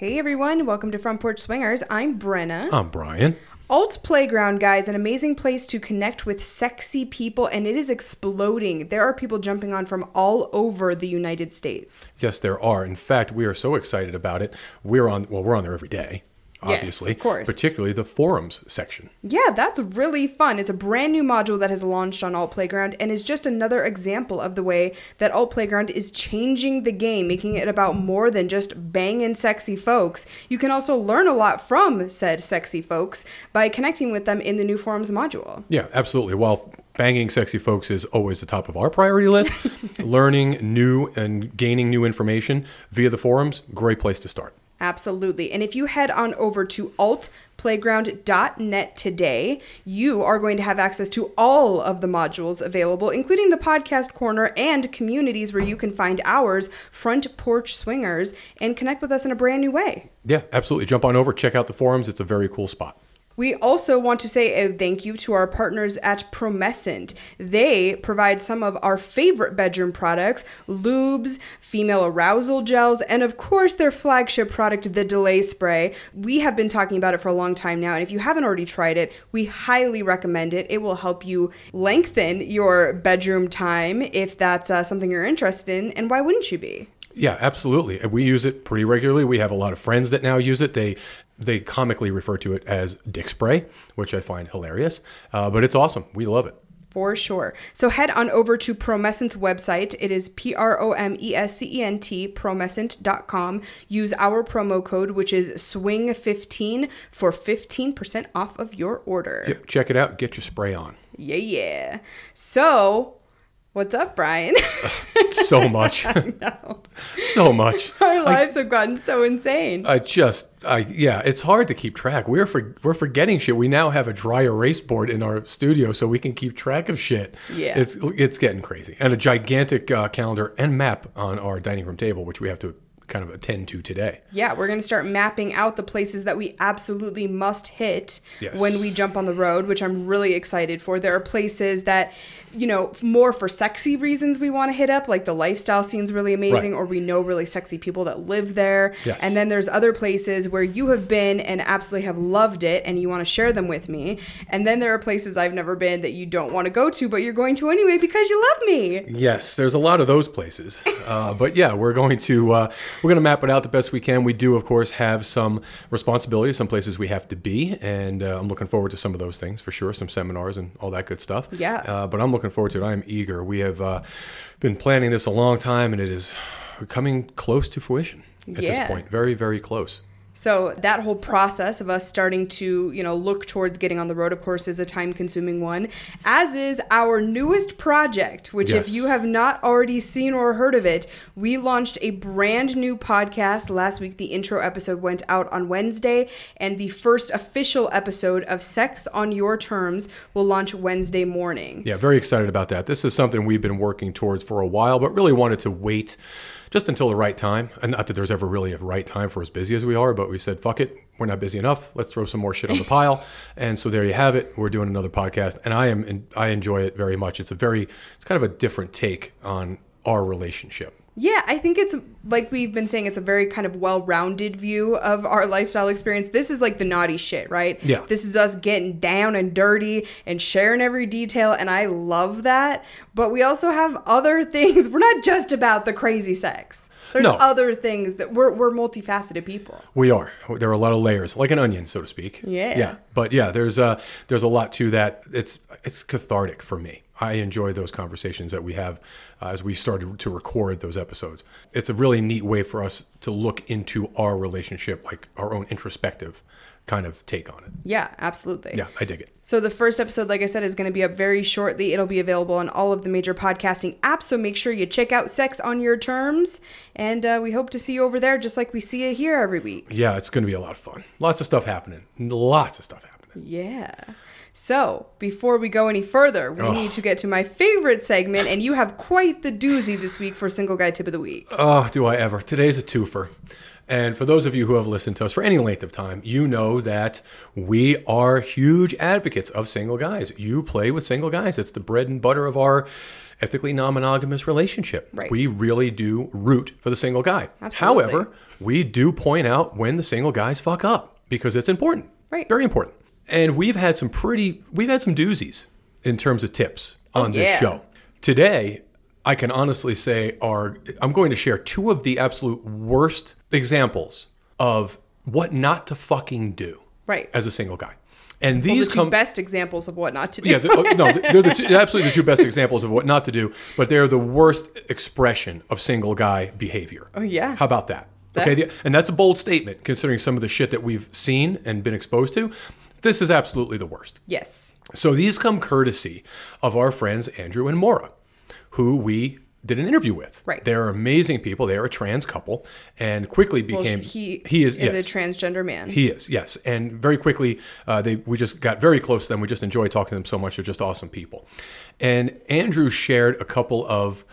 Hey everyone, welcome to Front Porch Swingers. I'm Brenna. I'm Brian. Alt Playground, guys, an amazing place to connect with sexy people, and it is exploding. There are people jumping on from all over the United States. Yes, there are. In fact, we are so excited about it. We're on well, we're on there every day, Yes, obviously. of course. Particularly the forums section. Yeah, that's really fun. It's a brand new module that has launched on Alt Playground and is just another example of the way that Alt Playground is changing the game, making it about more than just banging sexy folks. You can also learn a lot from said sexy folks by connecting with them in the new forums module. Yeah, absolutely. While banging sexy folks is always the top of our priority list, learning new and gaining new information via the forums, great place to start. Absolutely. And if you head on over to altplayground.net today, you are going to have access to all of the modules available, including the podcast corner and communities where you can find ours, Front Porch Swingers, and connect with us in a brand new way. Yeah, absolutely. Jump on over, check out the forums. It's a very cool spot. We also want to say a thank you to our partners at Promescent. They provide some of our favorite bedroom products lubes, female arousal gels, and of course their flagship product, the Delay Spray. We have been talking about it for a long time now, and if you haven't already tried it, we highly recommend it. It will help you lengthen your bedroom time if that's uh, something you're interested in, and why wouldn't you be? Yeah, absolutely. We use it pretty regularly. We have a lot of friends that now use it. They they comically refer to it as dick spray, which I find hilarious. Uh, but it's awesome. We love it. For sure. So head on over to Promescent's website. It is P R O M E S C E N T, promescent.com. Use our promo code, which is SWING15 for 15% off of your order. Yep, check it out. Get your spray on. Yeah, yeah. So, what's up, Brian? So much. so much. Our lives have gotten so insane. I just, I yeah, it's hard to keep track. We're for, we're forgetting shit. We now have a dry erase board in our studio so we can keep track of shit. Yeah. it's it's getting crazy, and a gigantic uh, calendar and map on our dining room table, which we have to kind of attend to today. Yeah, we're going to start mapping out the places that we absolutely must hit Yes. when we jump on the road, which I'm really excited for. There are places that, you know, more for sexy reasons we want to hit up, like the lifestyle scene's really amazing, Right. or we know really sexy people that live there. Yes. And then there's other places where you have been and absolutely have loved it and you want to share them with me. And then there are places I've never been that you don't want to go to, but you're going to anyway because you love me. Yes, there's a lot of those places, uh, but yeah, we're going to uh, we're going to map it out the best we can. We do, of course, have some responsibilities, some places we have to be, and uh, I'm looking forward to some of those things for sure, some seminars and all that good stuff. Yeah. uh, but I'm looking forward to it. I am eager. We have uh, been planning this a long time, and it is coming close to fruition at Yeah. this point. Very, very close. So that whole process of us starting to, you know, look towards getting on the road, of course, is a time-consuming one. As is our newest project, which, if you have not already seen or heard of it, we launched a brand new podcast last week. The intro episode went out on Wednesday, and the first official episode of Sex on Your Terms will launch Wednesday morning. Yeah, very excited about that. This is something we've been working towards for a while, but really wanted to wait just until the right time. And not that there's ever really a right time for as busy as we are, but we said, fuck it, we're not busy enough. Let's throw some more shit on the pile. and so there you have it. We're doing another podcast, and I am I enjoy it very much. It's a very it's kind of a different take on our relationship. Yeah, I think it's like we've been saying, it's a very kind of well rounded view of our lifestyle experience. This is like the naughty shit, right? Yeah. This is us getting down and dirty and sharing every detail, and I love that. But we also have other things. We're not just about the crazy sex. There's No. other things that we're, we're multifaceted people. We are. There are a lot of layers, like an onion, so to speak. Yeah. Yeah. But yeah, there's uh there's a lot to that. It's it's cathartic for me. I enjoy those conversations that we have uh, as we started to record those episodes. It's a really neat way for us to look into our relationship, like our own introspective kind of take on it. Yeah, absolutely. Yeah, I dig it. So the first episode, like I said, is going to be up very shortly. It'll be available on all of the major podcasting apps. So make sure you check out Sex on Your Terms, and uh, we hope to see you over there, just like we see you here every week. Yeah, it's going to be a lot of fun. Lots of stuff happening. Lots of stuff happening. Yeah. So before we go any further, we Oh. need to get to my favorite segment, and you have quite the doozy this week for Single Guy Tip of the Week. Oh, do I ever? Today's a twofer. And for those of you who have listened to us for any length of time, you know that we are huge advocates of single guys. You play with single guys. It's the bread and butter of our ethically non monogamous relationship. Right. We really do root for the single guy. Absolutely. However, we do point out when the single guys fuck up because it's important. Right. Very important. And we've had some pretty, we've had some doozies in terms of tips on this yeah. show. Today, I can honestly say are I'm going to share two of the absolute worst examples of what not to fucking do Right. as a single guy. And the these two come best examples of what not to do. yeah, the, oh, no, they're the two, absolutely the two best examples of what not to do, but they're the worst expression of single guy behavior. Oh, yeah. How about that? That- Okay, the, and that's a bold statement considering some of the shit that we've seen and been exposed to. This is absolutely the worst. yes. So these come courtesy of our friends Andrew and Mora, who we did an interview with. Right. They're amazing people. They are a trans couple, and quickly Well, became he he is is yes. a transgender man. He is, yes. And very quickly, uh, they we just got very close to them. We just enjoy talking to them so much. They're just awesome people. And Andrew shared a couple of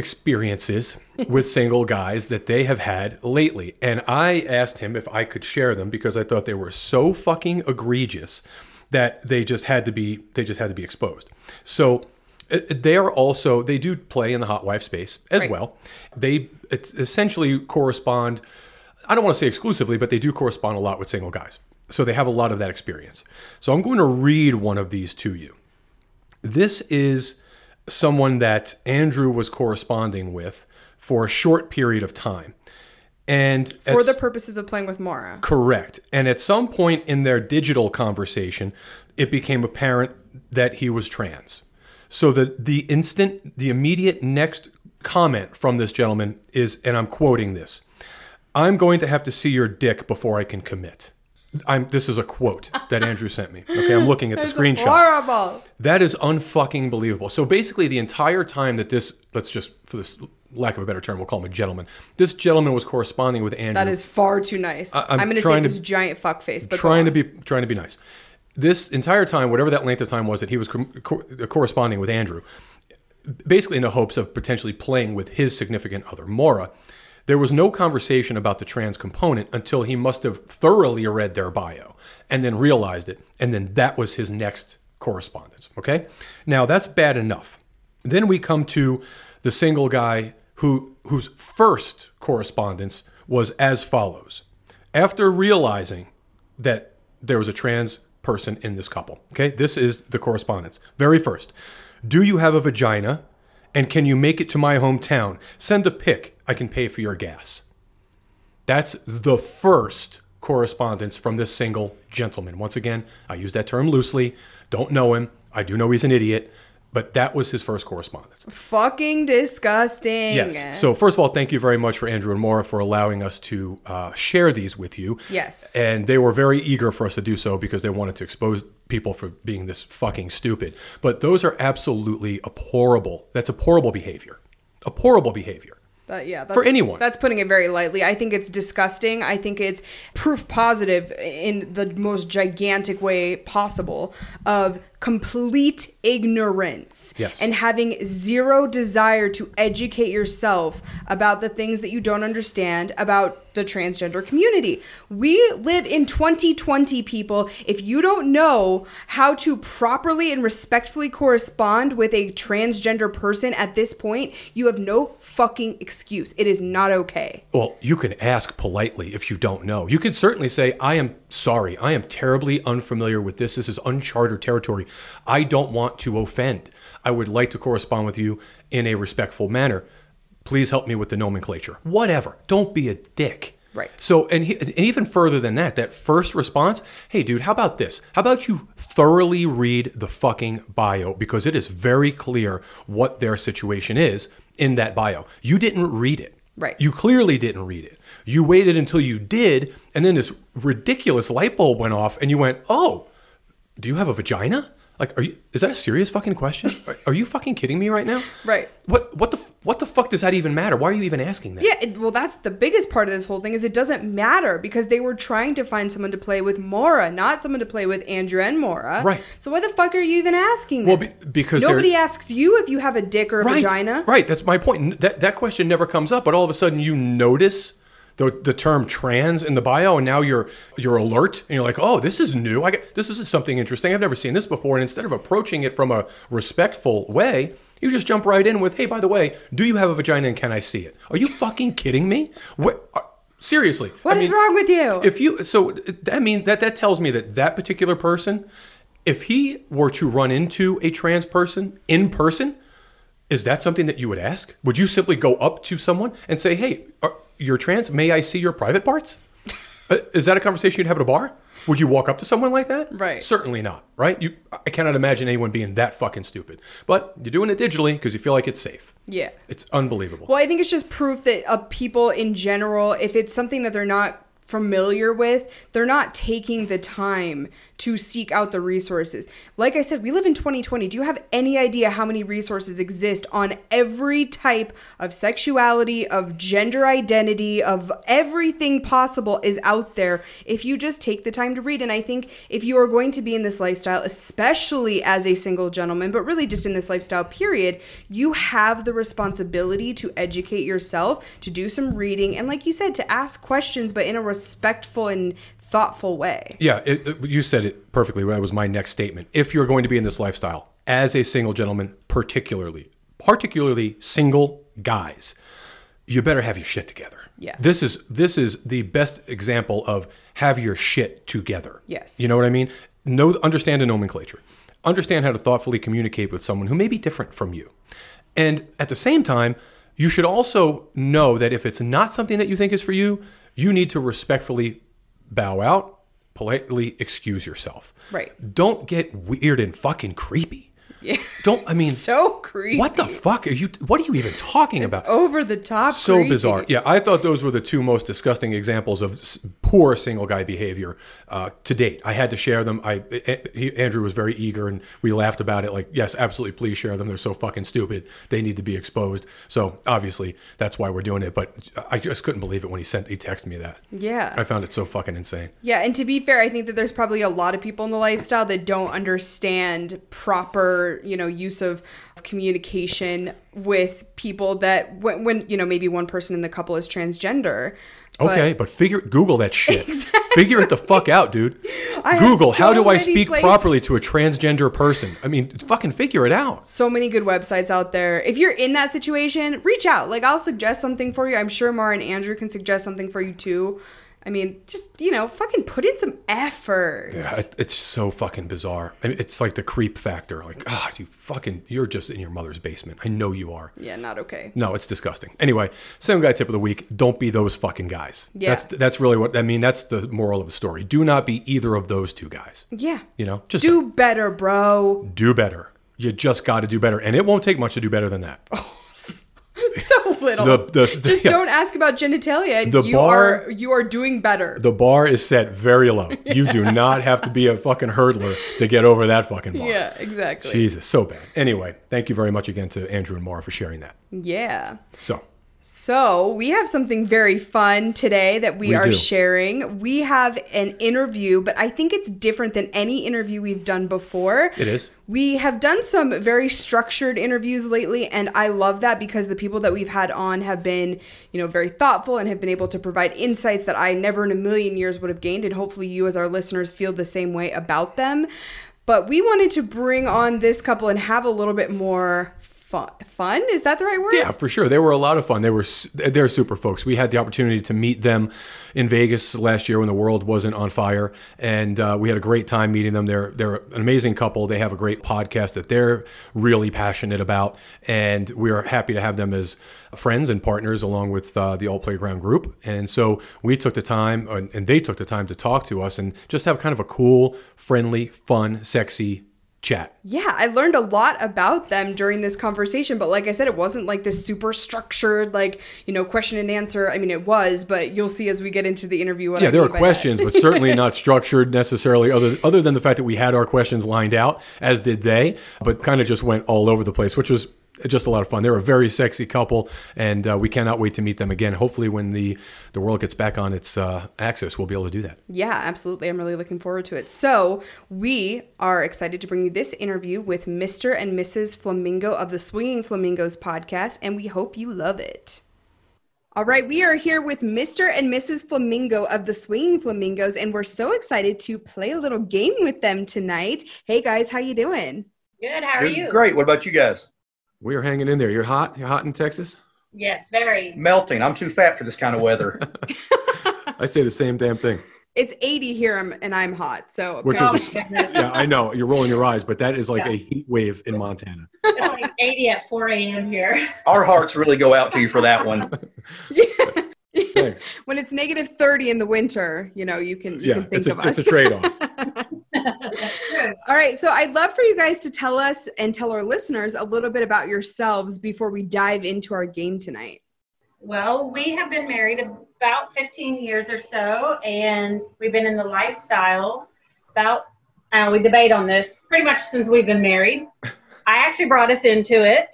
experiences with single guys that they have had lately. And I asked him if I could share them because I thought they were so fucking egregious that they just had to be they just had to be exposed. So uh, they are also they do play in the hot wife space as Right. well. They essentially correspond I don't want to say exclusively, but they do correspond a lot with single guys. So they have a lot of that experience. So I'm going to read one of these to you. This is someone that Andrew was corresponding with for a short period of time. And for the purposes of playing with Mara. Correct. And at some point in their digital conversation, it became apparent that he was trans. So the the instant, the immediate next comment from this gentleman is, and I'm quoting this: "I'm going to have to see your dick before I can commit." I'm. This is a quote that Andrew sent me. Okay, I'm looking at the screenshot. Horrible. That is unfucking believable. So basically, the entire time that this, let's just, for this lack of a better term, we'll call him a gentleman. This gentleman was corresponding with Andrew That is far too nice. I'm I'm, going to say this giant fuck face, but trying to be trying to be nice. This entire time, whatever that length of time was that he was co- co- corresponding with Andrew, basically in the hopes of potentially playing with his significant other, Mora, there was no conversation about the trans component until he must have thoroughly read their bio and then realized it. And then that was his next correspondence. Okay. Now that's bad enough. Then we come to the single guy who whose first correspondence was as follows. After realizing that there was a trans person in this couple. Okay, this is the correspondence. Very first, do you have a vagina? And can you make it to my hometown? Send a pic. I can pay for your gas. That's the first correspondence from this single gentleman. Once again, I use that term loosely. Don't know him. I do know he's an idiot, but that was his first correspondence. fucking disgusting. Yes. So first of all, thank you very much for Andrew and Maura for allowing us to uh, share these with you. Yes. And they were very eager for us to do so because they wanted to expose people for being this fucking stupid. But those are absolutely abhorrible. That's abhorrible behavior. Abhorrible behavior. That- yeah, that's, For anyone. That's putting it very lightly. I think it's disgusting. I think it's proof positive in the most gigantic way possible of complete ignorance Yes. and having zero desire to educate yourself about the things that you don't understand about the transgender community. We live in 2020 people. If you don't know how to properly and respectfully correspond with a transgender person at this point, you have no fucking excuse. It is not okay. Well, you can ask politely if you don't know. You can certainly say, I am sorry. I am terribly unfamiliar with this. This is uncharted territory. I don't want to offend. I would like to correspond with you in a respectful manner. Please help me with the nomenclature. Whatever. Don't be a dick. Right. So, and, he, and even further than that, that first response, hey, dude, how about this? How about you thoroughly read the fucking bio because it is very clear what their situation is in that bio. You didn't read it. Right. You clearly didn't read it. You waited until you did, and then this ridiculous light bulb went off, and you went, "Oh, do you have a vagina?" Like, are you? Is that a serious fucking question? Are, are you fucking kidding me right now? Right. What? What the? What the fuck does that even matter? Why are you even asking that? Yeah, it, well, that's the biggest part of this whole thing is it doesn't matter because they were trying to find someone to play with Mora, not someone to play with Andrew and Mora. Right. So why the fuck are you even asking Well, that? be- because nobody asks you if you have a dick or a right, vagina. Right. That's my point. That that question never comes up, but all of a sudden you notice the the term trans in the bio, and now you're you're alert, and you're like, oh, this is new. I get, this is something interesting. I've never seen this before. And instead of approaching it from a respectful way. You just jump right in with, "Hey, by the way, do you have a vagina and can I see it?" Are you fucking kidding me? What? uh, Seriously, What is wrong with you? if you so that means that that tells me that that particular person if he were to run into a trans person in person is that something that you would ask would you simply go up to someone and say hey are, you're trans may i see your private parts? Uh, is that a conversation you'd have at a bar? Would you walk up to someone like that? Right. certainly not right? You i cannot imagine anyone being that fucking stupid. But you're doing it digitally because you feel like it's safe. Yeah. it's unbelievable. Well, I think it's just proof that uh, people in general, if it's something that they're not familiar with, they're not taking the time to seek out the resources. Like I said, we live in 2020. Do you have any idea how many resources exist on every type of sexuality, of gender identity, of everything possible is out there if you just take the time to read? And I think if you are going to be in this lifestyle, especially as a single gentleman, but really just in this lifestyle period, you have the responsibility to educate yourself, to do some reading, and like you said, to ask questions, but in a respectful and thoughtful way. Yeah, it, it- you said it perfectly. That was my next statement. If you're going to be in this lifestyle as a single gentleman, particularly, particularly single guys, you better have your shit together. Yeah. This is this is the best example of have your shit together. Yes. You know what I mean? Know understand the nomenclature. Understand how to thoughtfully communicate with someone who may be different from you. And at the same time, you should also know that if it's not something that you think is for you, you need to respectfully bow out, politely excuse yourself. Right. Don't get weird and fucking creepy. Yeah. Don't I mean So creepy. what the fuck are you what are you even talking about? Over the top. so creepy. bizarre. Yeah, I thought those were the two most disgusting examples of s- poor single guy behavior uh, to date. I had to share them. I he, Andrew was very eager, and we laughed about it. Like, yes, absolutely, please share them. They're so fucking stupid. They need to be exposed. So obviously, that's why we're doing it. But I just couldn't believe it when he sent he texted me that. Yeah. I found it so fucking insane. Yeah, and to be fair, I think that there's probably a lot of people in the lifestyle that don't understand proper, you know, use of communication with people that when, when you know maybe one person in the couple is transgender. Okay, but figure Google that shit. Figure it the fuck out, dude. I Google how do I speak places- properly to a transgender person? I mean, fucking figure it out. So many good websites out there. If you're in that situation, reach out. Like I'll suggest something for you. I'm sure Mara and Andrew can suggest something for you too. I mean, just you know, fucking put in some effort. Yeah, it, it's so fucking bizarre. I mean, it's like the creep factor. Like, ah, you fucking, you're just in your mother's basement. I know you are. Yeah, not okay. No, it's disgusting. Anyway, same guy tip of the week: don't be those fucking guys. Yeah. That's that's really what I mean. That's the moral of the story. Do not be either of those two guys. Yeah. You know, just Do better, bro. do better. You just got to do better, and it won't take much to do better than that. so little. The- the- Just yeah. don't ask about genitalia. and The you bar- are you are doing better. The bar is set very low. You do not have to be a fucking hurdler to get over that fucking bar. yeah, exactly. Jesus, so bad. Anyway, thank you very much again to Andrew and Mara for sharing that. Yeah. So, So, we have something very fun today that we, We are do. sharing. We have an interview, but I think it's different than any interview we've done before. It is. We have done some very structured interviews lately, and I love that because the people that we've had on have been, you know, very thoughtful and have been able to provide insights that I never in a million years would have gained. And hopefully, you, as our listeners, feel the same way about them. But we wanted to bring on this couple and have a little bit more fun. Is that the right word? Yeah, for sure. They were a lot of fun. They were they're super folks. We had the opportunity to meet them in Vegas last year when the world wasn't on fire, and uh, we had a great time meeting them. They're they're an amazing couple. They have a great podcast that they're really passionate about, and we are happy to have them as friends and partners along with uh, the Alt Playground group. And so we took the time, and they took the time to talk to us and just have kind of a cool, friendly, fun, sexy chat. Yeah, I learned a lot about them during this conversation, but like I said, it wasn't like this super structured, like, you know, question and answer. I mean, it was, but you'll see as we get into the interview. What yeah, I there were questions, but certainly not structured necessarily, other other than the fact that we had our questions lined out, as did they, but kind of just went all over the place, which was just a lot of fun. They're a very sexy couple, and uh, we cannot wait to meet them again. Hopefully, when the the world gets back on its uh, axis, we'll be able to do that. Yeah, absolutely. I'm really looking forward to it. So, we are excited to bring you this interview with Mr. and Mrs. Flamingo of the Swinging Flamingos podcast, and we hope you love it. All right, we are here with Mr. and Mrs. Flamingo of the Swinging Flamingos, and we're so excited to play a little game with them tonight. Hey guys, how you doing? Good. How are Good- you? Great. What about you guys? We are hanging in there. You're hot. You're hot in Texas. Yes, very. Melting. I'm too fat for this kind of weather. I say the same damn thing. It's 80 here, and I'm hot. So, Which is, yeah, I know you're rolling your eyes, but that is like a heat wave in Montana. It's like 80 at 4 a.m. here. Our hearts really go out to you for that one. Thanks. when it's negative 30 in the winter, you know, you can you Yeah, can think it's a, of it's us. a trade off. That's true. All right, so I'd love for you guys to tell us and tell our listeners a little bit about yourselves before we dive into our game tonight. Well, we have been married about 15 years or so, and we've been in the lifestyle about, uh, we debate on this pretty much since we've been married. I actually brought us into it,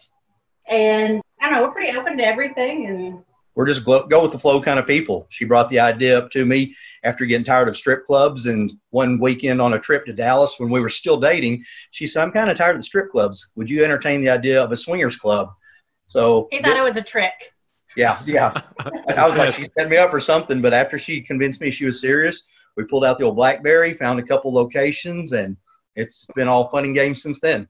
and I don't know, we're pretty open to everything. And We're just go, go with the flow kind of people. She brought the idea up to me after getting tired of strip clubs. And one weekend on a trip to Dallas when we were still dating, she said, I'm kind of tired of the strip clubs. Would you entertain the idea of a swingers club? So, he thought it was a trick. yeah, yeah. I was like, she set me up for something. But after she convinced me she was serious, we pulled out the old Blackberry, found a couple locations, and it's been all fun and games since then.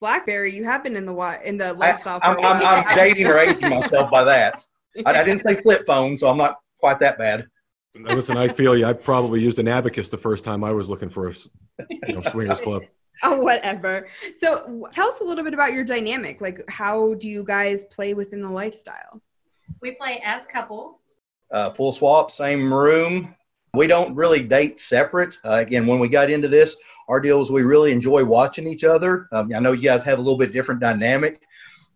Blackberry, you have been in the in the I, lifestyle for I'm, a I'm. I'm dating or aging myself by that. I, I didn't say flip phone, so I'm not quite that bad. Listen, I feel you. I probably used an abacus the first time I was looking for a you know, swingers club. oh, whatever. So, tell us a little bit about your dynamic. Like, how do you guys play within the lifestyle? We play as couples. Uh, full swap, same room. We don't really date separate. Uh, again, when we got into this, our deal was we really enjoy watching each other. Um, I know you guys have a little bit different dynamic.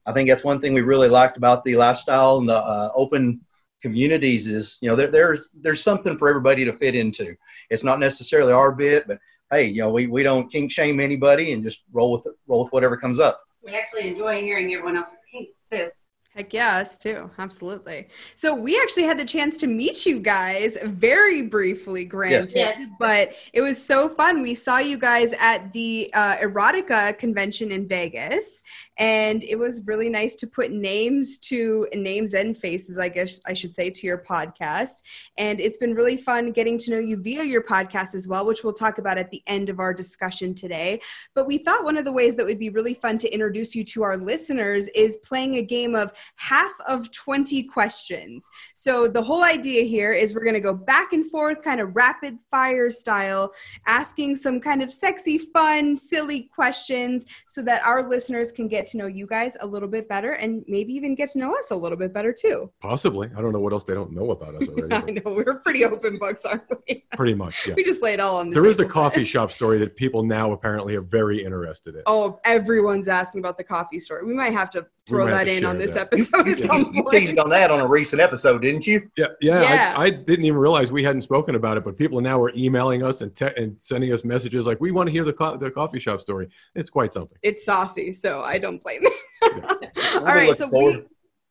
I think that's one thing we really liked about the lifestyle and the uh, open communities is, you know, there, there's there's something for everybody to fit into. It's not necessarily our bit, but hey, you know, we, we don't kink shame anybody and just roll with it, roll with whatever comes up. We actually enjoy hearing everyone else's kinks too. Heck yeah, us too. Absolutely. So we actually had the chance to meet you guys very briefly, granted, Yes. but it was so fun. We saw you guys at the uh, Erotica convention in Vegas, and it was really nice to put names to names and faces, I guess I should say, to your podcast. And it's been really fun getting to know you via your podcast as well, which we'll talk about at the end of our discussion today. But we thought one of the ways that would be really fun to introduce you to our listeners is playing a game of half of 20 questions. So the whole idea here is we're going to go back and forth, kind of rapid fire style, asking some kind of sexy, fun, silly questions so that our listeners can get to know you guys a little bit better and maybe even get to know us a little bit better too. Possibly. I don't know what else they don't know about us already. I know we're pretty open books, aren't we? Pretty much, yeah. We just lay it all on the There is the coffee shop story that people now apparently are very interested in. Oh, everyone's asking about the coffee story. We might have to throw that in on this that. Episode at You, some you point. teased on that on a recent episode, didn't you? Yeah, yeah. Yeah. I, I didn't even realize we hadn't spoken about it, but people now are emailing us and, te- and sending us messages like, "We want to hear the co- the coffee shop story." It's quite something. It's saucy, so I don't blame it. We'll All right, so forward. we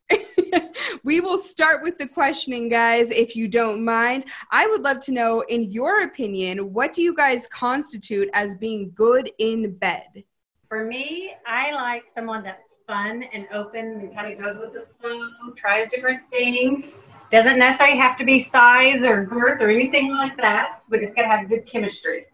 we will start with the questioning, guys, if you don't mind. I would love to know, in your opinion, what do you guys constitute as being good in bed? For me, I like someone that's fun and open and kind of goes with the flow, tries different things. Doesn't necessarily have to be size or girth or anything like that, but it's got to have good chemistry.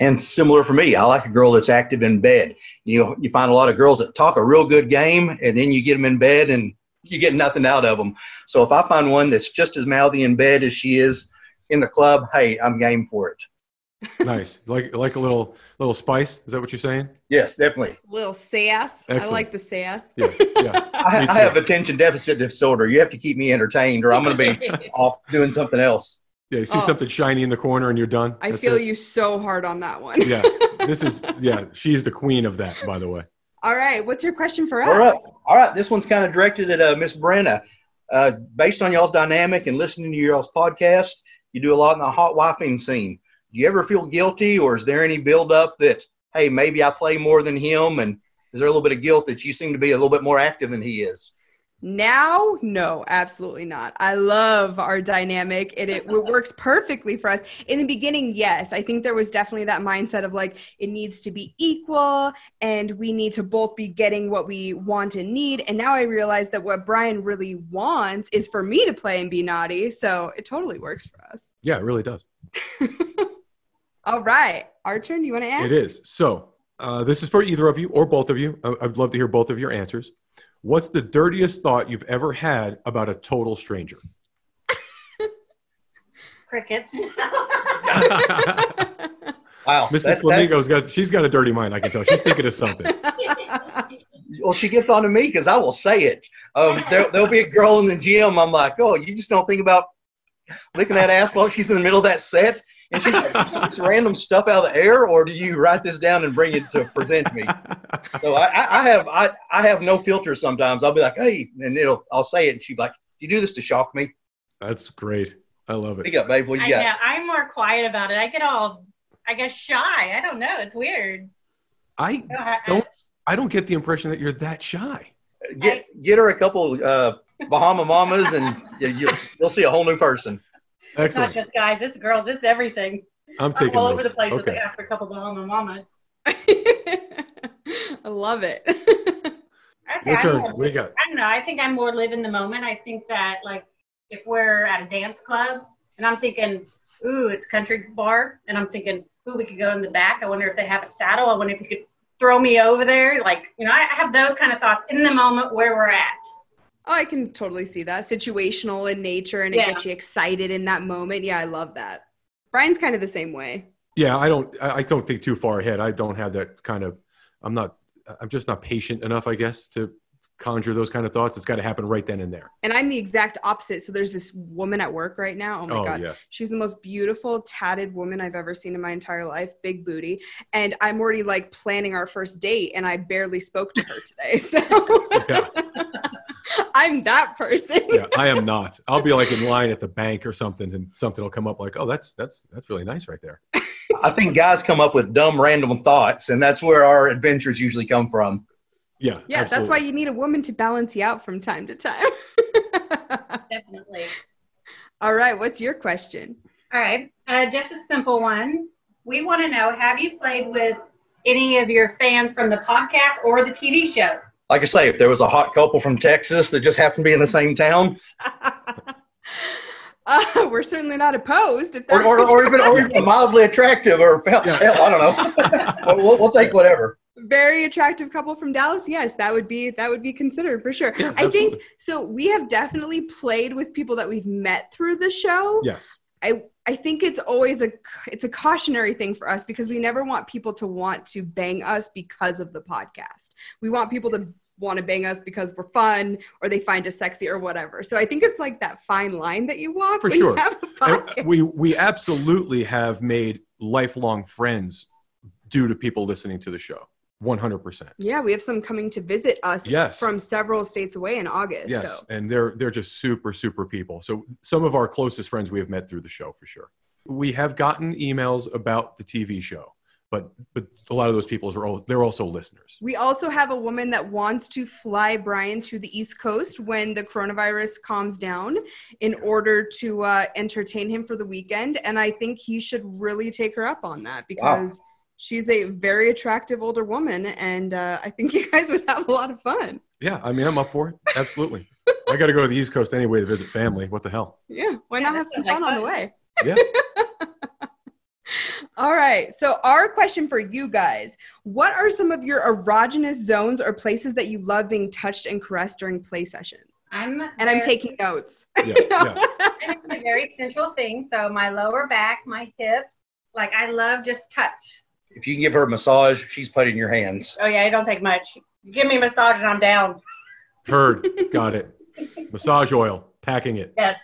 And similar for me, I like a girl that's active in bed. You know, you find a lot of girls that talk a real good game, and then you get them in bed, and you get nothing out of them. So if I find one that's just as mouthy in bed as she is in the club, hey, I'm game for it. Nice, like like a little little spice. Is that what you're saying? Yes, definitely. A Little sass. I like the sass. Yeah, yeah. I, I have attention deficit disorder. You have to keep me entertained, or I'm going to be off doing something else. Yeah, you see Oh. something shiny in the corner and you're done. I That's feel it. you so hard on that one. Yeah, this is yeah. She's the queen of that, by the way. All right, what's your question for us? All right, all right. This one's kind of directed at uh, Miss Brenna. Uh, based on y'all's dynamic and listening to y'all's podcast, you do a lot in the hot wifing scene. Do you ever feel guilty, or is there any build up that hey, maybe I play more than him, and is there a little bit of guilt that you seem to be a little bit more active than he is? Now, no, absolutely not. I love our dynamic. It, it works perfectly for us. In the beginning, yes, I think there was definitely that mindset of like it needs to be equal and we need to both be getting what we want and need. And now I realize that what Brian really wants is for me to play and be naughty. So it totally works for us. Yeah, it really does. All right, our turn. You want to ask? It is. So uh, this is for either of you or both of you. I- I'd love to hear both of your answers. What's the dirtiest thought you've ever had about a total stranger? Crickets. Wow, Mrs. that- Flamingo's got she's got a dirty mind. I can tell. She's thinking of something. well, she gets on to me because I will say it. Um, there, there'll be a girl in the gym. I'm like, oh, you just don't think about licking that ass while she's in the middle of that set. And she's like, just random stuff out of the air, or do you write this down and bring it to present me? So I, I, I have I, I have no filter sometimes. I'll be like, hey, and it'll I'll say it, and she'll be like, you do this to shock me. That's great. I love Pick it. up, babe. What I you know. got? I'm more quiet about it. I get all, I guess, shy. I don't know. It's weird. I I- I- don't. I don't get the impression that you're that shy. Get get her a couple uh, Bahama mamas, and you, you, you'll see a whole new person. It's not just guys. It's girls. It's everything. I'm I'm taking all over the place with Okay. after a couple of Bahama mamas. I love it. I think Your I'm turn. more- What do you got? I don't know. I think I'm more live in the moment. I think that like if we're at a dance club and I'm thinking, ooh, it's country bar, and I'm thinking, ooh, we could go in the back. I wonder if they have a saddle. I wonder if you could throw me over there. Like, you know, I I have those kind of thoughts in the moment where we're at. Oh, I can totally see that. Situational in nature and it Yeah. gets you excited in that moment. Yeah, I love that. Brian's kind of the same way. Yeah, I don't. I I don't think too far ahead. I don't have that kind of. I'm not. I'm just not patient enough, I guess, to conjure those kind of thoughts. It's got to happen right then and there. And I'm the exact opposite. So there's this woman at work right now. Oh my oh God. yeah. She's the most beautiful, tatted woman I've ever seen in my entire life. Big booty. And I'm already like planning our first date and I barely spoke to her today. So Yeah. I'm that person. yeah, I am not. I'll be like in line at the bank or something, and something will come up like, "Oh, that's that's that's really nice right there." I think guys come up with dumb, random thoughts, and that's where our adventures usually come from. Yeah, Yeah, that's why you need a woman to balance you out from time to time. Definitely. All right, what's your question? All right. Uh, just a simple one. We want to know have you played with any of your fans from the podcast or the TV show? Like I say, if there was a hot couple from Texas that just happened to be in the same town, uh, we're certainly not opposed. If or, that's or, what or you're even or even mildly attractive, or hell, Yeah. hell, I don't know. we'll, we'll take whatever. very attractive couple from Dallas, yes, that would be that would be considered for sure. Yeah, I think so. We have definitely played with people that we've met through the show. Yes. I I think it's always a it's a cautionary thing for us because we never want people to want to bang us because of the podcast. We want people to want to bang us because we're fun or they find us sexy or whatever. So I think it's like that fine line that you walk For sure. you have a podcast. we we absolutely have made lifelong friends due to people listening to the show. One hundred percent. yeah, we have some coming to visit us Yes. from several states away in August. Yes, So and they're they're just super super people. So some of our closest friends we have met through the show for sure. We have gotten emails about the TV show, but but a lot of those people are all, they're also listeners. We also have a woman that wants to fly Brian to the East Coast when the coronavirus calms down in order to uh, entertain him for the weekend. And I think he should really take her up on that because she's a very attractive older woman. And uh, I think you guys would have a lot of fun. Yeah, I mean I'm up for it. Absolutely. I got to go to the East Coast anyway to visit family. What the hell? Yeah, why Yeah, not have some fun like on the way? Yeah. All right. So, our question for you guys What are some of your erogenous zones or places that you love being touched and caressed during play session? I'm And I'm taking notes. Yeah. yeah. I'm a very central thing. So my lower back, my hips, like I love just touch. If you can give her a massage, she's put in your hands. Oh yeah, it don't take much. Give me a massage and I'm down. Heard. Got it. Massage oil. Packing it. Yes.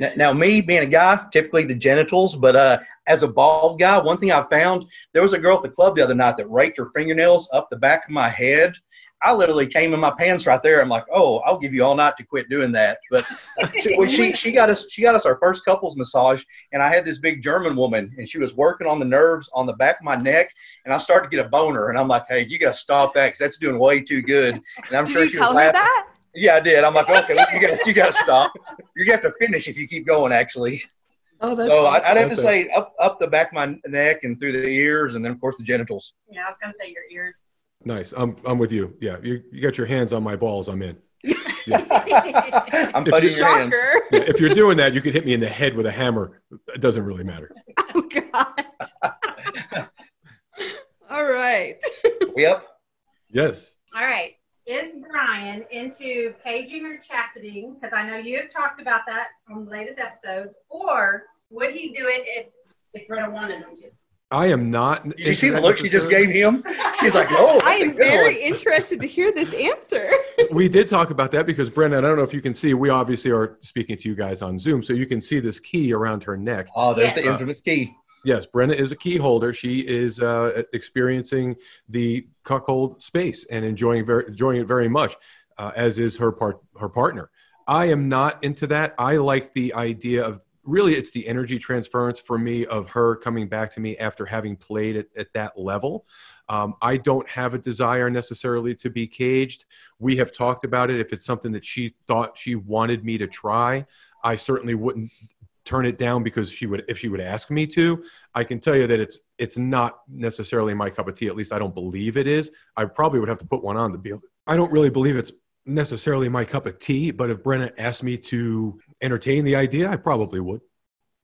N- Now, me being a guy, typically the genitals, but uh, as a bald guy, one thing I found there was a girl at the club the other night that raked her fingernails up the back of my head. I literally came in my pants right there. I'm like, oh, I'll give you all night to quit doing that. But she, well, she she got us she got us our first couples massage, and I had this big German woman, and she was working on the nerves on the back of my neck, and I started to get a boner, and I'm like, hey, you got to stop that because that's doing way too good. And I'm Did sure you she was tell her that? Yeah, I did. I'm like, okay, you got you got to stop. You have to finish if you keep going. Actually, Oh, that's so awesome. I, I'd have to That's a- say up up the back of my neck and through the ears, and then of course the genitals. Yeah, I was gonna say your ears. Nice. I'm I'm with you. Yeah, you you got your hands on my balls. I'm in. I'm If you- your hand. Shocker. Yeah, if you're doing that, you could hit me in the head with a hammer. It doesn't really matter. Oh, God. All right. Yep. Yes. All right. Is Brian into caging or chastity? Because I know you have talked about that on the latest episodes. Or would he do it if if Brenna wanted him to? I am not. Did you see the look she just gave him? She's like, oh, I that's a am good very one." interested to hear this answer. we did talk about that because Brenna, I don't know if you can see, we obviously are speaking to you guys on Zoom, so you can see this key around her neck. Oh, there's Yeah. the infamous key. Yes, Brenna is a key holder. She is uh, experiencing the cuckold space and enjoying very enjoying it very much, uh, as is her part her partner. I am not into that. I like the idea of really it's the energy transference for me of her coming back to me after having played at, at that level. Um, I don't have a desire necessarily to be caged. We have talked about it. If it's something that she thought she wanted me to try, I certainly wouldn't turn it down because she would if she would ask me to i can tell you that it's it's not necessarily my cup of tea at least i don't believe it is i probably would have to put one on to be able i don't really believe it's necessarily my cup of tea but if brenna asked me to entertain the idea i probably would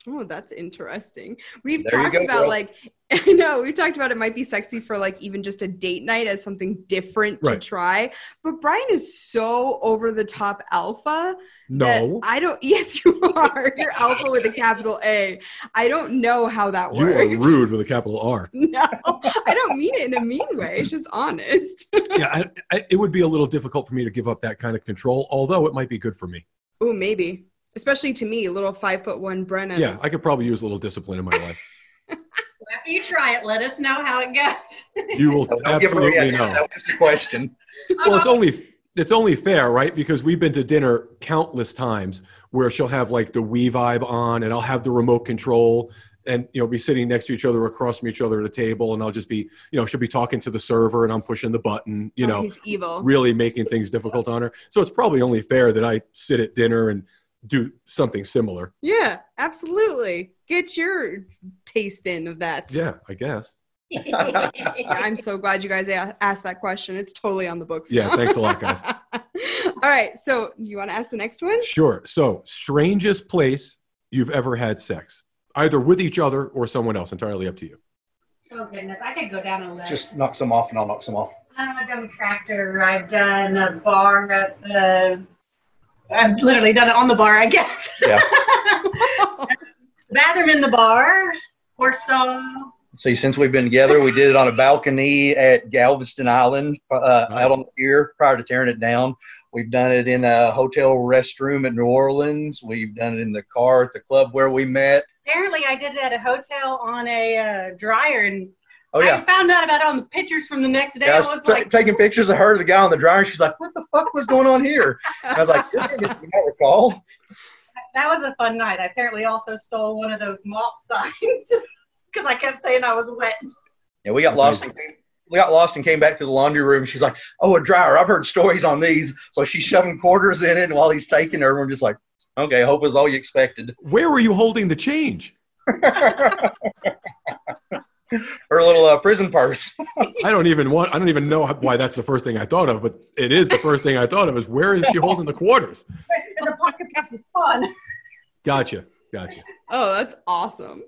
Oh, that's interesting. We've There talked go, about girl. like I know we've talked about it might be sexy for like even just a date night as something different to try. But Brian is so over the top alpha. no I don't. Yes, you are. You're alpha with a capital A. I don't know how that works. you are rude with a capital r No, I don't mean it in a mean way. It's just honest. yeah I, I, it would be a little difficult for me to give up that kind of control although it might be good for me oh, maybe. Especially to me, little five foot one Brenna. yeah i could probably use a little discipline in my life After you try it, let us know how it goes. you will Don't give absolutely know That was just a question. well it's uh-huh. only it's only fair right because we've been to dinner countless times where she'll have like the we vibe on and i'll have the remote control and you know be sitting next to each other across from each other at a table and i'll just be you know she'll be talking to the server and i'm pushing the button you Oh, know he's evil. really making things difficult on her so it's probably only fair that i sit at dinner and do something similar Yeah, absolutely. Get your taste in of that. yeah i guess Yeah, I'm so glad you guys asked that question. It's totally on the books. Yeah, now. thanks a lot, guys. All right, so you want to ask the next one? sure so strangest place you've ever had sex either with each other or someone else entirely up to you oh goodness, I could go down a list. Just knock some off, and I'll knock some off. I've done a tractor. I've done a bar at the. I've literally done it on the bar, I guess. Yeah. Bathroom in the bar, horse stall. See, since we've been together, we did it on a balcony at Galveston Island, uh, Right. out on the pier prior to tearing it down. We've done it in a hotel restroom at New Orleans. We've done it in the car at the club where we met. Apparently, I did it at a hotel on a uh, dryer, and Oh yeah, I found out about it on the pictures from the next day. Yeah, I I was was ta- like, taking pictures of her, the guy on the dryer. She's like, "What the fuck was going on here?" And I was like, "This is you don't recall." that was a fun night. I apparently also stole one of those mop signs because I kept saying I was wet. Yeah, we got lost. And, we got lost and came back to the laundry room. She's like, "Oh, a dryer. I've heard stories on these." So she's shoving quarters in it, and while he's taking her, everyone just like, "Okay, hope is all you expected." where were you holding the change her little uh, prison purse. I don't even want. I don't even know why that's the first thing I thought of, but it is the first thing I thought of. Is where is she holding the quarters? In the pocket piece is fun. Gotcha, gotcha. Oh, that's awesome.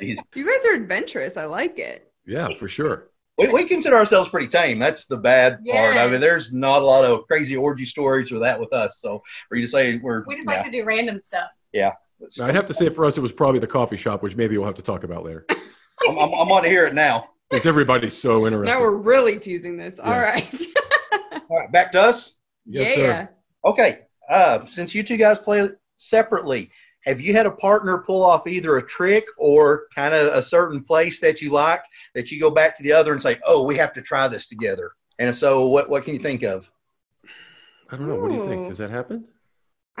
You guys are adventurous. I like it. Yeah, for sure. we, we consider ourselves pretty tame. That's the bad part. I Yeah. mean, there's not a lot of crazy orgy stories or that with us. So for you to say we're, We just yeah, like to do random stuff. Yeah. I'd have to say for us, it was probably the coffee shop, which maybe we'll have to talk about later. I'm, I'm, I'm on to hear it now. Because everybody's so interested. Now we're really teasing this. All Yeah. right. All right, back to us. yes, yeah. sir. Okay. Uh, since you two guys play separately, have you had a partner pull off either a trick or kind of a certain place that you like that you go back to the other and say, "Oh, we have to try this together"? And so, what what can you think of? I don't know. What do you think? Has that happened?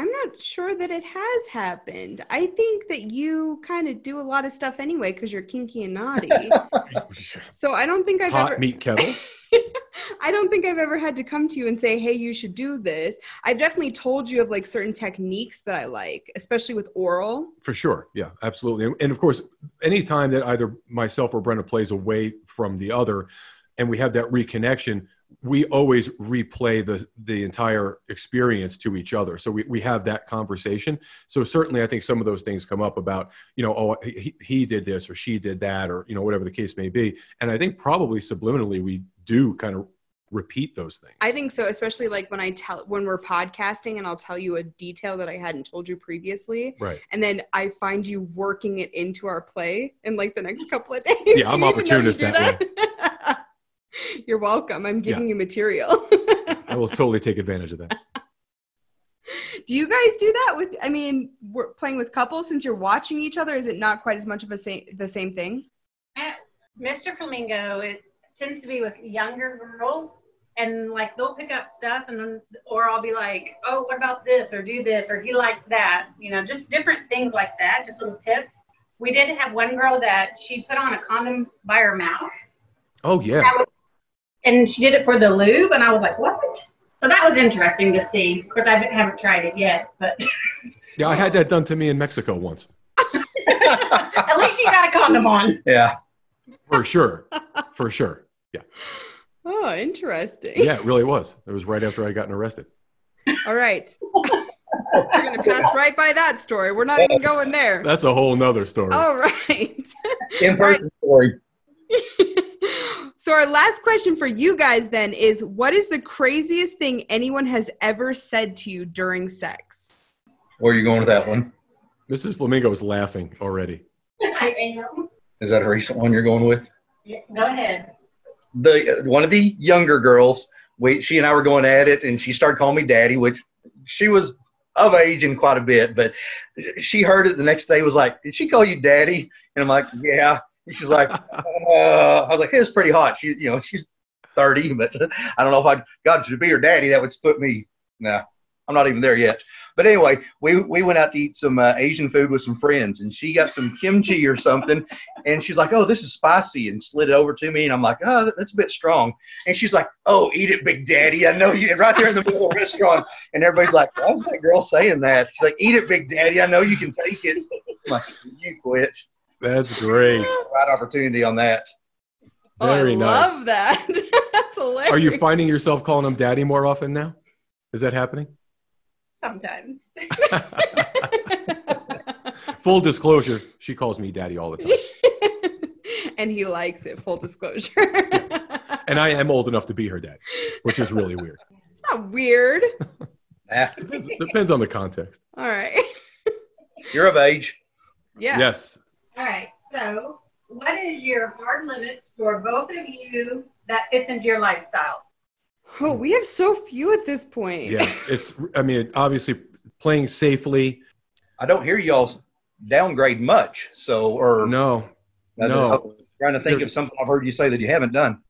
I'm not sure that it has happened. I think that you kind of do a lot of stuff anyway because you're kinky and naughty. so I don't think I've Hot ever. meat kettle. I don't think I've ever had to come to you and say, "Hey, you should do this." I've definitely told you of like certain techniques that I like, especially with oral. For sure. Yeah, absolutely. And, and of course, anytime that either myself or Brenna plays away from the other and we have that reconnection, we always replay the the entire experience to each other. So we, we have that conversation. So certainly I think some of those things come up about, you know, oh, he, he did this or she did that or, you know, whatever the case may be. And I think probably subliminally we do kind of repeat those things. I think so, especially like when I tell when we're podcasting and I'll tell you a detail that I hadn't told you previously. right. And then I find you working it into our play in like the next couple of days. Yeah, I'm You didn't even know you opportunist do that You're welcome. I'm giving you material. I will totally take advantage of that. do you guys do that with I mean, we're playing with couples since you're watching each other, is it not quite as much of a same the same thing? Uh, Mr. Flamingo, it tends to be with younger girls, and like they'll pick up stuff, and then or I'll be like, oh, what about this, or do this, or he likes that, you know, just different things like that, just little tips. We did have one girl that she put on a condom by her mouth, Oh, yeah. That was- and she did it for the lube, and I was like, what? So that was interesting to see. Of course, I haven't tried it yet, but Yeah, I had that done to me in Mexico once. at least you got a condom on. Yeah, For sure. For sure. Yeah. Oh, interesting. Yeah, it really was. It was right after I'd gotten arrested. All right. We're gonna pass right by that story. We're not even going there. That's a whole nother story. All right. in person story. so our last question for you guys then is what is the craziest thing anyone has ever said to you during sex? Where are you going with that one? Mrs. Flamingo is laughing already. I am. Is that a recent one you're going with? Yeah, Go ahead. the one of the younger girls we she and I were going at it and she started calling me daddy which she was of age and quite a bit but she heard it the next day was like did she call you daddy and I'm like yeah and she's like uh, I was like it's pretty hot she you know she's 30 but I don't know if I got to be her daddy that would split me no I'm not even there yet but anyway we we went out to eat some uh, Asian food with some friends and she got some kimchi or something and she's like, "Oh, this is spicy," and slid it over to me, and I'm like, "Oh, that's a bit strong." And she's like, "Oh, eat it, Big Daddy. I know you." Right there in the middle of the restaurant, and everybody's like, "Why is that girl saying that?" She's like, "Eat it, Big Daddy. I know you can take it." I'm like, "You quit." That's great. Right opportunity on that. Very oh, I nice. love that. That's hilarious. Are you finding yourself calling him daddy more often now? Is that happening? Sometimes. Full disclosure, she calls me daddy all the time. and he likes it, full disclosure. And I am old enough to be her dad, which is really weird. it's not weird. Ah, Depends, depends on the context. All right. you're of age. Yeah. Yes. All right. So, what is your hard limits for both of you that fits into your lifestyle? Oh, we have so few at this point. Yeah. It's, I mean, obviously playing safely. I don't hear y'all downgrade much. So, or No, I no. was trying to think There's- of something I've heard you say that you haven't done.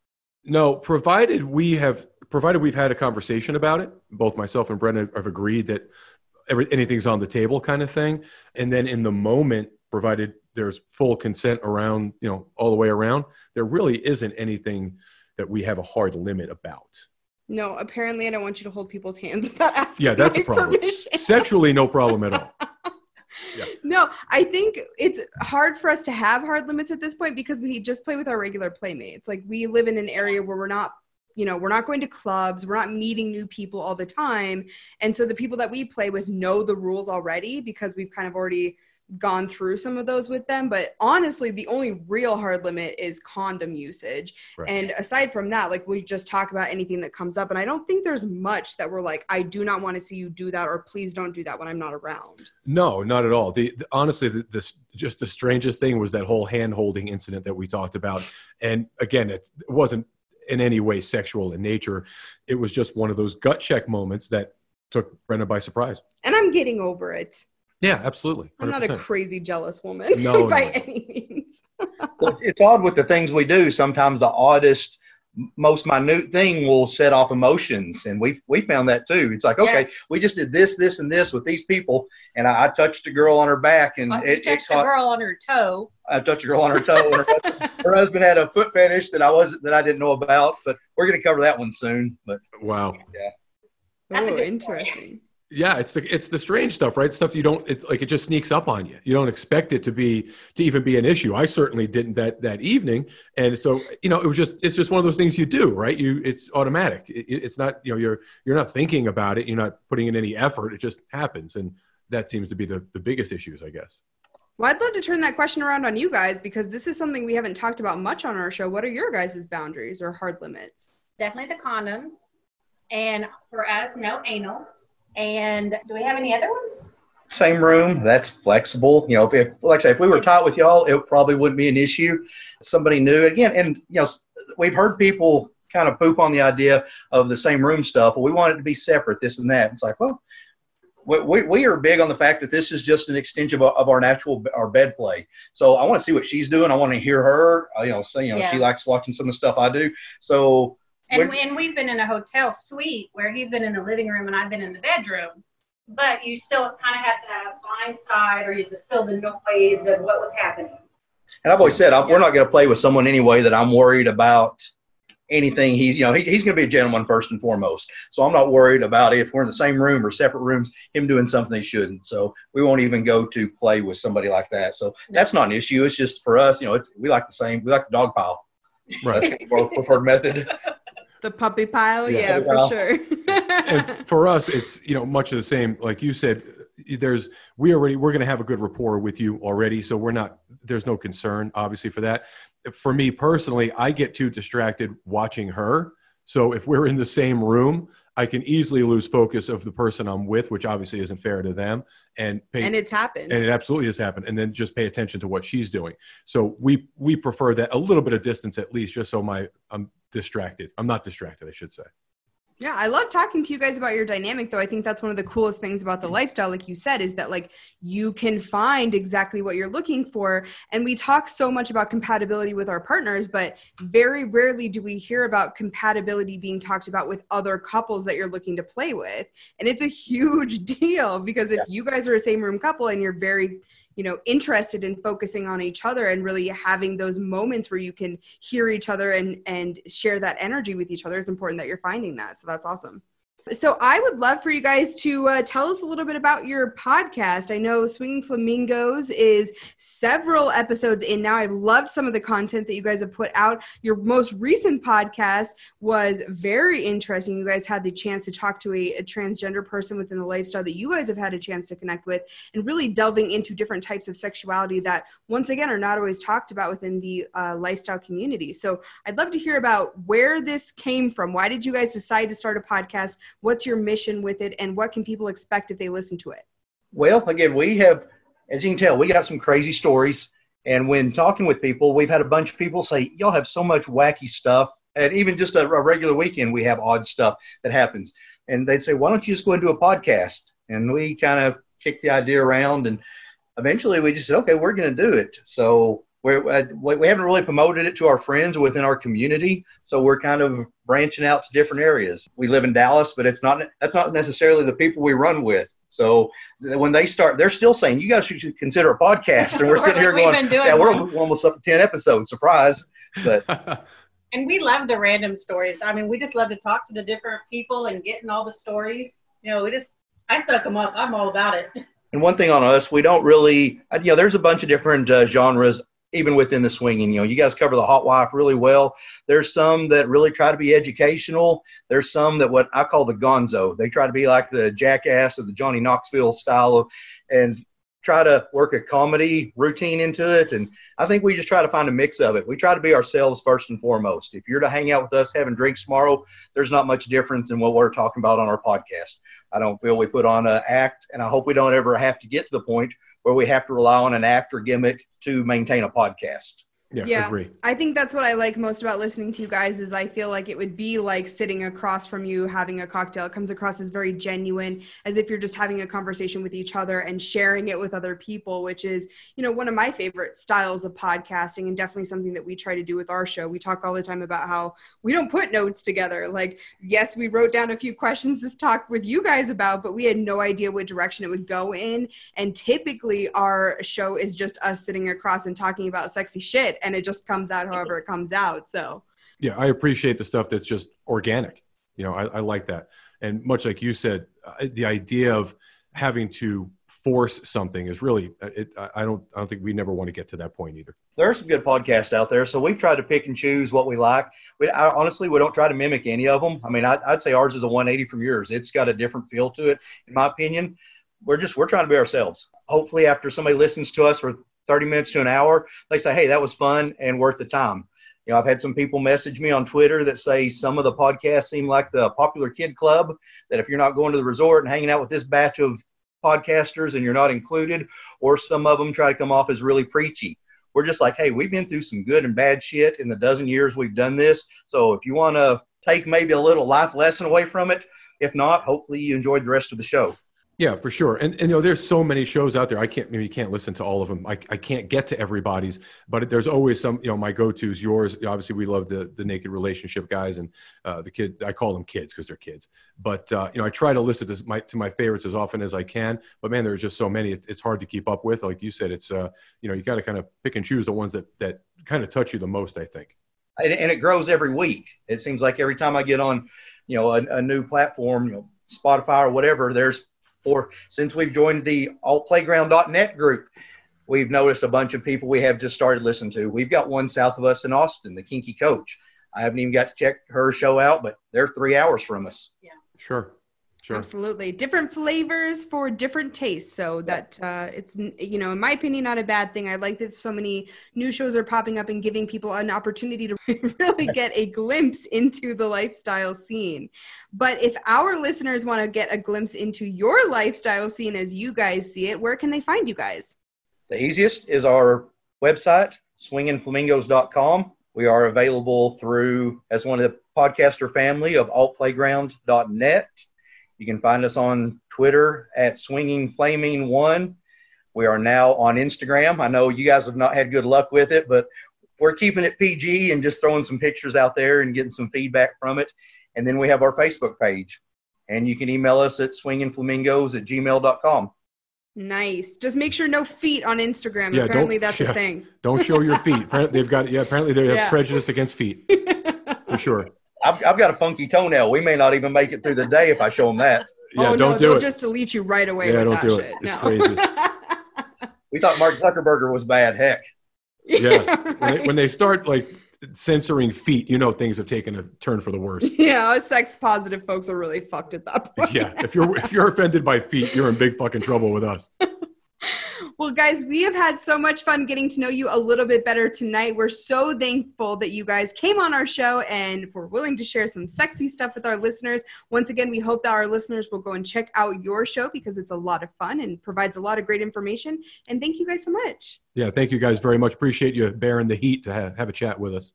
No, provided we have provided we've had a conversation about it, both myself and Brenna have agreed that every, anything's on the table kind of thing. And then in the moment, provided there's full consent around, you know, all the way around, there really isn't anything that we have a hard limit about. No, apparently I don't want you to hold people's hands without asking Yeah, that's a problem. permission. Sexually, no problem at all. No, I think it's hard for us to have hard limits at this point because we just play with our regular playmates. Like we live in an area where we're not, you know, we're not going to clubs, we're not meeting new people all the time. And so the people that we play with know the rules already because we've kind of already gone through some of those with them. But honestly, the only real hard limit is condom usage. Right. And aside from that, like we just talk about anything that comes up. And I don't think there's much that we're like, I do not want to see you do that, or please don't do that when I'm not around. No, not at all. The, the honestly, the, this just the strangest thing was that whole hand holding incident that we talked about. And again, it, it wasn't in any way sexual in nature. It was just one of those gut check moments that took Brenna by surprise. And I'm getting over it. Yeah, absolutely. I'm not a crazy jealous woman No, by no. any means. Well, it's odd with the things we do. Sometimes the oddest, most minute thing will set off emotions, and we we found that too. It's like, okay, Yes. we just did this, this, and this with these people, and I, I touched a girl on her back, and Like, it, you it touched a girl on her toe. I touched a girl on her toe, and her, husband- her husband had a foot fetish that I wasn't that I didn't know about, but we're gonna cover that one soon. But Wow. That's a oh, good interesting. Yeah, it's the it's the strange stuff, right? Stuff you don't it's like it just sneaks up on you. You don't expect it to be to even be an issue. I certainly didn't that that evening, and so you know it was just it's just one of those things you do, right? You it's automatic. It, it's not you know you're you're not thinking about it. You're not putting in any effort. It just happens, and that seems to be the the biggest issues, I guess. Well, I'd love to turn that question around on you guys because this is something we haven't talked about much on our show. What are your guys' boundaries or hard limits? Definitely the condoms. And for us, no anal. And do we have any other ones? same room, that's flexible. You know, if, like I say, if we were tight with y'all, it probably wouldn't be an issue. Somebody new again, and you know, we've heard people kind of poop on the idea of the same room stuff. Well, we want it to be separate, this and that. It's like, well, we, we, we are big on the fact that this is just an extension of, of our natural our bed play. So I want to see what she's doing. I want to hear her. uh, You know, say you know Yeah. she likes watching some of the stuff I do. So And, When- we, and we've been in a hotel suite where he's been in the living room and I've been in the bedroom. But you still kind of have that blind side or you just still the noise of what was happening. And I've always said I'm, we're not going to play with someone anyway that I'm worried about anything. He's you know he, he's going to be a gentleman first and foremost. So I'm not worried about if we're in the same room or separate rooms, him doing something he shouldn't. So we won't even go to play with somebody like that. So that's not an issue. It's just for us, you know, it's we like the same. We like the dog pile. Right. That's our preferred method. The puppy pile? Yeah. Yeah, for sure. and for us it's you know much of the same like you said there's we already we're going to have a good rapport with you already so we're not there's no concern obviously for that for me personally i get too distracted watching her so if we're in the same room i can easily lose focus of the person i'm with which obviously isn't fair to them and pay and it's happened. and it absolutely has happened and then just pay attention to what she's doing so we we prefer that a little bit of distance at least just so my i'm distracted i'm not distracted i should say Yeah, I love talking to you guys about your dynamic, though. I think that's one of the coolest things about the lifestyle, like you said, is that like you can find exactly what you're looking for. And we talk so much about compatibility with our partners, but very rarely do we hear about compatibility being talked about with other couples that you're looking to play with. And it's a huge deal because if you guys are a same room couple and you're very you know interested in focusing on each other and really having those moments where you can hear each other and and share that energy with each other it's important that you're finding that. So that's awesome so i would love for you guys to uh, tell us a little bit about your podcast. I know swinging flamingos is several episodes in now. I loved some of the content that you guys have put out. Your most recent podcast was very interesting. You guys had the chance to talk to a, a transgender person within the lifestyle that you guys have had a chance to connect with and really delving into different types of sexuality that once again are not always talked about within the uh, lifestyle community. So i'd love to hear about where this came from. Why did you guys decide to start a podcast what's your mission with it and what can people expect if they listen to it Well, again, we have, as you can tell, we got some crazy stories. And when talking with people, we've had a bunch of people say, Y'all have so much wacky stuff. And even just a, a regular weekend, we have odd stuff that happens. And they'd say, Why don't you just go and do a podcast? And we kind of kicked the idea around. And eventually we just said, Okay, we're going to do it. So we're, uh, we we haven't really promoted it to our friends within our community. So we're kind of branching out to different areas. We live in Dallas, but it's not that's not necessarily the people we run with. So when they start, they're still saying you guys should consider a podcast, and we're We're sitting here like, "We've going, been doing "Yeah, we're almost up to ten episodes." Surprise! But And we love the random stories. I mean, we just love to talk to the different people and getting all the stories. You know, we just, I suck them up. I'm all about it. And one thing on us, we don't really, uh, you know, there's a bunch of different uh, genres even within the swinging. You know, you guys cover the hot wife really well. There's some that really try to be educational. There's some that what I call the gonzo. They try to be like the jackass of the Johnny Knoxville style of, and try to work a comedy routine into it. And I think we just try to find a mix of it. We try to be ourselves first and foremost. If you're to hang out with us having drinks tomorrow, there's not much difference in what we're talking about on our podcast. I don't feel we put on an act, and I hope we don't ever have to get to the point where we have to rely on an act or gimmick to maintain a podcast. Yeah, Yeah. agree. I think that's what I like most about listening to you guys is I feel like it would be like sitting across from you having a cocktail. It comes across as very genuine, as if you're just having a conversation with each other and sharing it with other people, which is, you know, one of my favorite styles of podcasting and definitely something that we try to do with our show. We talk all the time about how we don't put notes together. Like, yes, we wrote down a few questions to talk with you guys about, but we had no idea what direction it would go in. And typically our show is just us sitting across and talking about sexy shit and it just comes out however it comes out. So Yeah, I appreciate the stuff that's just organic. You know, I, I like that. And much like you said, uh, the idea of having to force something is really, uh, it, I I don't, I don't think we never want to get to that point either. There are some good podcasts out there, so we've tried to pick and choose what we like. We I, honestly we don't try to mimic any of them. I mean, I, I'd say ours is a 180 from yours. It's got a different feel to it, in my opinion. We're just we're trying to be ourselves. Hopefully, after somebody listens to us for 30 minutes to an hour, they say, "Hey, that was fun and worth the time." You know, I've had some people message me on Twitter that say some of the podcasts seem like the popular kid club. That if you're not going to the resort and hanging out with this batch of podcasters and you're not included, or some of them try to come off as really preachy. We're just like, hey, we've been through some good and bad shit in the dozen years we've done this. So if you want to take maybe a little life lesson away from it, if not, hopefully you enjoyed the rest of the show. Yeah, for sure. And, and you know, there's so many shows out there. I can't, maybe you can't listen to all of them. I, I can't get to everybody's, but there's always some, you know, my go-tos, yours. Obviously we love the, the naked relationship guys and uh, the kid, I call them kids because they're kids, but uh, you know, I try to listen to my, to my favorites as often as I can, but man, there's just so many, it, it's hard to keep up with. Like you said, it's, uh, you know, you got to kind of pick and choose the ones that, that kind of touch you the most, I think. And, and it grows every week. It seems like every time I get on, you know, a, a new platform, you know, Spotify or whatever, there's or since we've joined the altplayground.net group, we've noticed a bunch of people we have just started listening to. We've got one south of us in Austin, the Kinky Coach. I haven't even got to check her show out, but they're three hours from us. Yeah. Sure. Sure. Absolutely. Different flavors for different tastes. So that uh, it's, you know, in my opinion, not a bad thing. I like that so many new shows are popping up and giving people an opportunity to really get a glimpse into the lifestyle scene. But if our listeners want to get a glimpse into your lifestyle scene as you guys see it, where can they find you guys? The easiest is our website, swingingflamingos.com. We are available through as one of the podcaster family of altplayground.net. You can find us on Twitter at swingingflaming1. We are now on Instagram. I know you guys have not had good luck with it, but we're keeping it PG and just throwing some pictures out there and getting some feedback from it. And then we have our Facebook page. And you can email us at swingingflamingos at gmail.com. Nice. Just make sure no feet on Instagram. Yeah, Apparently don't- that's yeah. a thing. Don't show your feet. Apparently They've got, yeah, apparently they have Yeah. prejudice against feet for sure. I've, I've got a funky toenail. We may not even make it through the day if I show them that. Yeah, oh, don't no, do they'll it. just delete you right away. Yeah, with don't that do it. shit. It's No. crazy. We thought Mark Zuckerberg was bad. Heck, Yeah. When, they, when they start like censoring feet, you know things have taken a turn for the worse. Yeah, sex positive folks are really fucked at that point. Yeah, if you're if you're offended by feet, you're in big fucking trouble with us. Well, guys, we have had so much fun getting to know you a little bit better tonight. We're so thankful that you guys came on our show and were willing to share some sexy stuff with our listeners. Once again, we hope that our listeners will go and check out your show because it's a lot of fun and provides a lot of great information. And thank you guys so much. Yeah, thank you guys very much. Appreciate you bearing the heat to have, have a chat with us.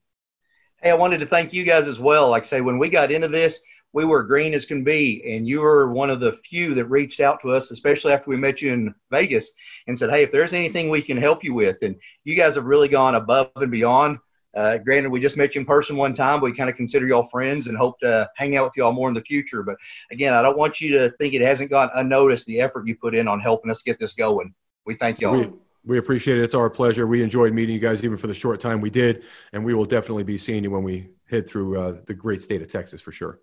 hey, I wanted to thank you guys as well. Like I say, when we got into this, we were green as can be, and you were one of the few that reached out to us, especially after we met you in Vegas, and said, "Hey, if there's anything we can help you with," and you guys have really gone above and beyond. Uh, granted, we just met you in person one time, but we kind of consider y'all friends and hope to hang out with y'all more in the future. But again, I don't want you to think it hasn't gone unnoticed the effort you put in on helping us get this going. We thank y'all. We, we appreciate it. It's our pleasure. We enjoyed meeting you guys even for the short time we did, and we will definitely be seeing you when we head through uh, the great state of Texas for sure.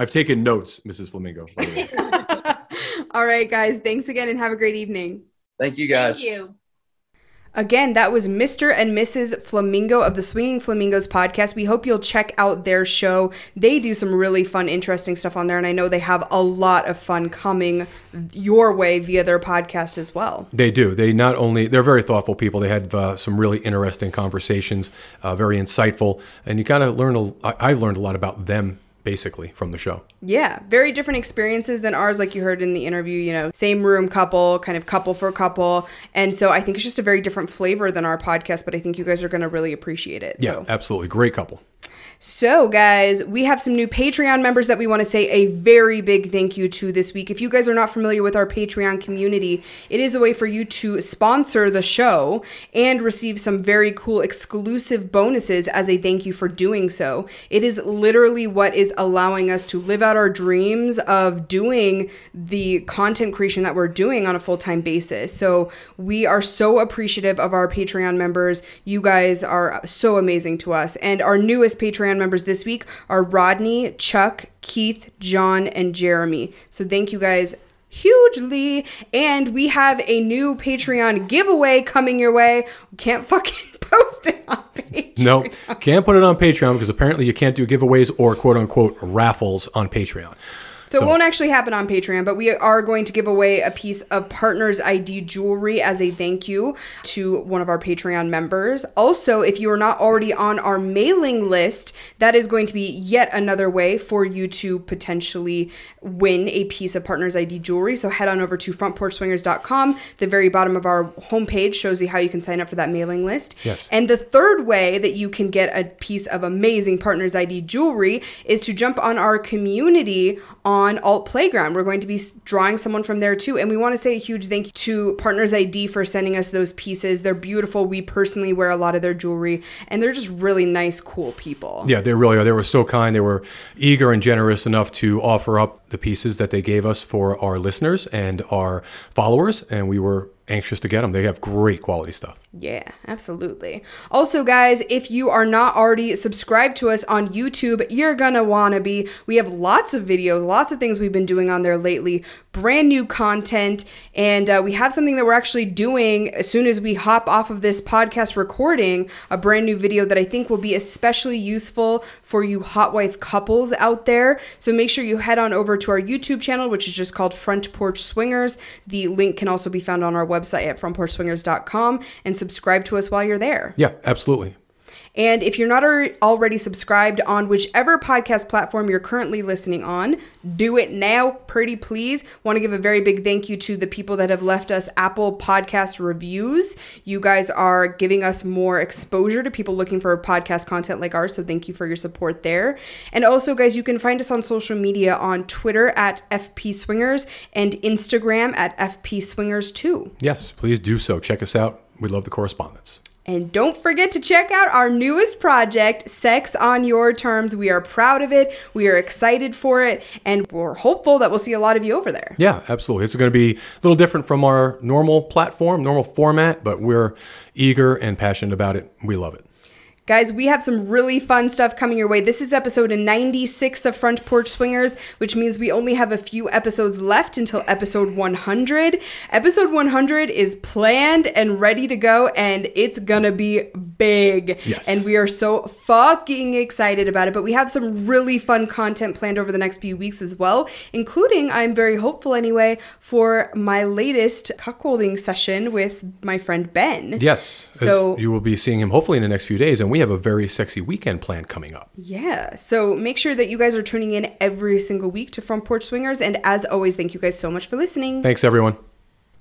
I've taken notes, Mrs. Flamingo. by the way. All right, guys. Thanks again and have a great evening. Thank you guys. Thank you. Again, that was Mr. and Mrs. Flamingo of the Swinging Flamingos podcast. We hope you'll check out their show. They do some really fun, interesting stuff on there, and I know they have a lot of fun coming your way via their podcast as well. They do. They not only they're very thoughtful people. They had uh, some really interesting conversations, uh, very insightful, and you kind of learn. A, I- I've learned a lot about them basically from the show. Yeah, very different experiences than ours, like you heard in the interview, you know, same room couple, kind of couple for couple. And so I think it's just a very different flavor than our podcast, but I think you guys are going to really appreciate it. Yeah, So. absolutely. Great couple. So, guys, we have some new Patreon members that we want to say a very big thank you to this week. If you guys are not familiar with our Patreon community, it is a way for you to sponsor the show and receive some very cool exclusive bonuses as a thank you for doing so. It is literally what is allowing us to live out our dreams of doing the content creation that we're doing on a full time basis. So, we are so appreciative of our Patreon members. You guys are so amazing to us. And our newest Patreon members this week are Rodney, Chuck, Keith, John, and Jeremy. So thank you guys hugely. And we have a new Patreon giveaway coming your way. Can't fucking post it on page. No, can't put it on Patreon because apparently you can't do giveaways or quote unquote raffles on Patreon. So, So- it won't actually happen on Patreon, but we are going to give away a piece of Partners ID jewelry as a thank you to one of our Patreon members. Also, if you are not already on our mailing list, that is going to be yet another way for you to potentially win a piece of Partners ID jewelry. So head on over to frontporchswingers.com. The very bottom of our homepage shows you how you can sign up for that mailing list. Yes. And the third way that you can get a piece of amazing Partners ID jewelry is to jump on our community on Alt Playground. We're going to be drawing someone from there too. And we want to say a huge thank you to Partners ID for sending us those pieces. They're beautiful. We personally wear a lot of their jewelry, and they're just really nice, cool people. Yeah, they really are. They were so kind. They were eager and generous enough to offer up the pieces that they gave us for our listeners and our followers, and we were anxious to get them. They have great quality stuff. Yeah, absolutely. Also, guys, if you are not already subscribed to us on YouTube, you're gonna wanna be. We have lots of videos, lots of things we've been doing on there lately, brand new content, and uh, we have something that we're actually doing as soon as we hop off of this podcast recording, a brand new video that I think will be especially useful for you hot wife couples out there. So make sure you head on over to our YouTube channel, which is just called Front Porch Swingers. The link can also be found on our website at frontporchswingers.com and subscribe to us while you're there. Yeah, absolutely. And if you're not already subscribed on whichever podcast platform you're currently listening on, do it now, pretty please. Want to give a very big thank you to the people that have left us Apple Podcast reviews. You guys are giving us more exposure to people looking for podcast content like ours, so thank you for your support there. And also, guys, you can find us on social media on Twitter at FP Swingers and Instagram at FP Swingers too. Yes, please do so. Check us out. We love the correspondence. And don't forget to check out our newest project, Sex on Your Terms. We are proud of it. We are excited for it. And we're hopeful that we'll see a lot of you over there. Yeah, absolutely. It's going to be a little different from our normal platform, normal format, but we're eager and passionate about it. We love it. Guys, we have some really fun stuff coming your way. This is episode 96 of Front Porch Swingers, which means we only have a few episodes left until episode 100. Episode 100 is planned and ready to go, and it's gonna be big. Yes. And we are so fucking excited about it. But we have some really fun content planned over the next few weeks as well, including, I'm very hopeful anyway, for my latest cuckolding session with my friend Ben. Yes. So- you will be seeing him hopefully in the next few days, and we have a very sexy weekend plan coming up. Yeah. So make sure that you guys are tuning in every single week to Front Porch Swingers. And as always, thank you guys so much for listening. Thanks, everyone.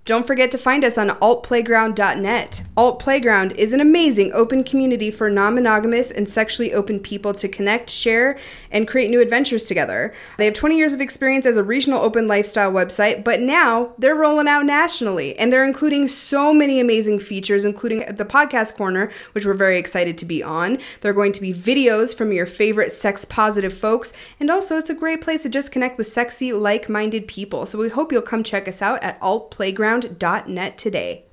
Don't forget to find us on altplayground.net. Alt Playground is an amazing open community for non monogamous and sexually open people to connect, share, and create new adventures together. They have 20 years of experience as a regional open lifestyle website, but now they're rolling out nationally and they're including so many amazing features, including the podcast corner, which we're very excited to be on. There are going to be videos from your favorite sex positive folks, and also it's a great place to just connect with sexy, like minded people. So we hope you'll come check us out at altplayground.net today.